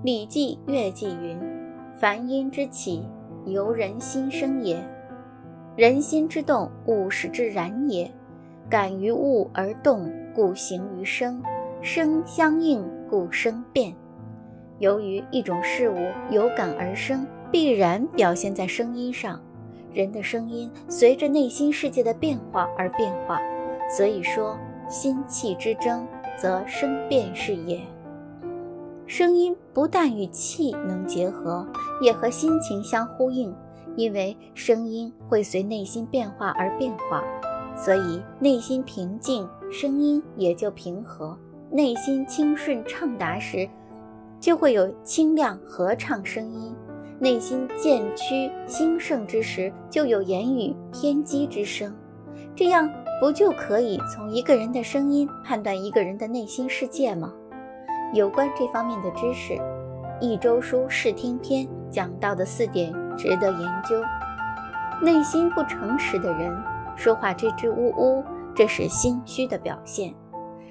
《礼记·乐记》云：“凡音之起，由人心生也。人心之动，物使之然也。感于物而动，故形于声；声相应，故生变。由于一种事物有感而生，必然表现在声音上。人的声音随着内心世界的变化而变化，所以说，心气之争，则生变是也。”声音不但与气能结合，也和心情相呼应，因为声音会随内心变化而变化，所以内心平静，声音也就平和；内心清顺畅达时，就会有清亮和畅声音；内心渐趋兴盛之时，就有言语偏激之声。这样不就可以从一个人的声音判断一个人的内心世界吗？有关这方面的知识，《一周书视听篇》讲到的四点值得研究。内心不诚实的人说话支支吾吾，这是心虚的表现；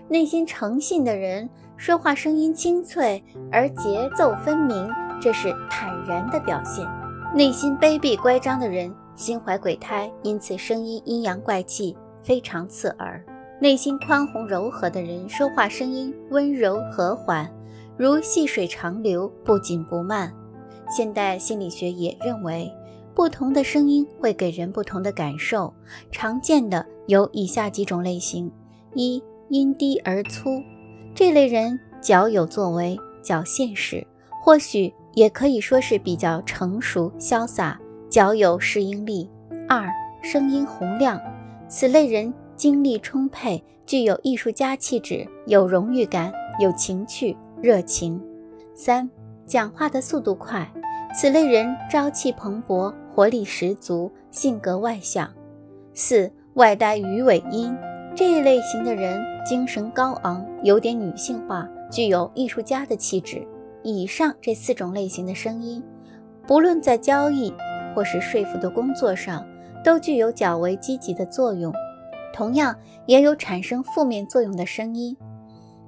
内心诚信的人说话声音清脆而节奏分明，这是坦然的表现；内心卑鄙乖张的人心怀鬼胎，因此声音阴阳怪气，非常刺耳。内心宽宏柔和的人，说话声音温柔和缓，如细水长流，不紧不慢。现代心理学也认为，不同的声音会给人不同的感受。常见的有以下几种类型：一、音低而粗，这类人较有作为，较现实，或许也可以说是比较成熟潇洒，较有适应力。二、声音洪亮，此类人。精力充沛，具有艺术家气质，有荣誉感，有情趣、热情。三、讲话的速度快，此类人朝气蓬勃，活力十足，性格外向。四、外带鱼尾音，这一类型的人精神高昂，有点女性化，具有艺术家的气质。以上这四种类型的声音，不论在交易或是说服的工作上，都具有较为积极的作用。同样也有产生负面作用的声音，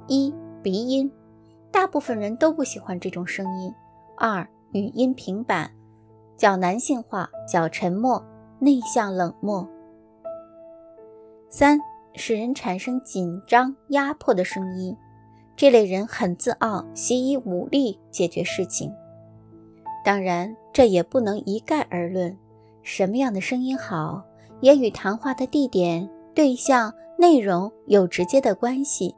一鼻音，大部分人都不喜欢这种声音。二语音平板，较男性化，较沉默、内向、冷漠。三使人产生紧张、压迫的声音，这类人很自傲，习以武力解决事情。当然，这也不能一概而论，什么样的声音好，也与谈话的地点。对象内容有直接的关系，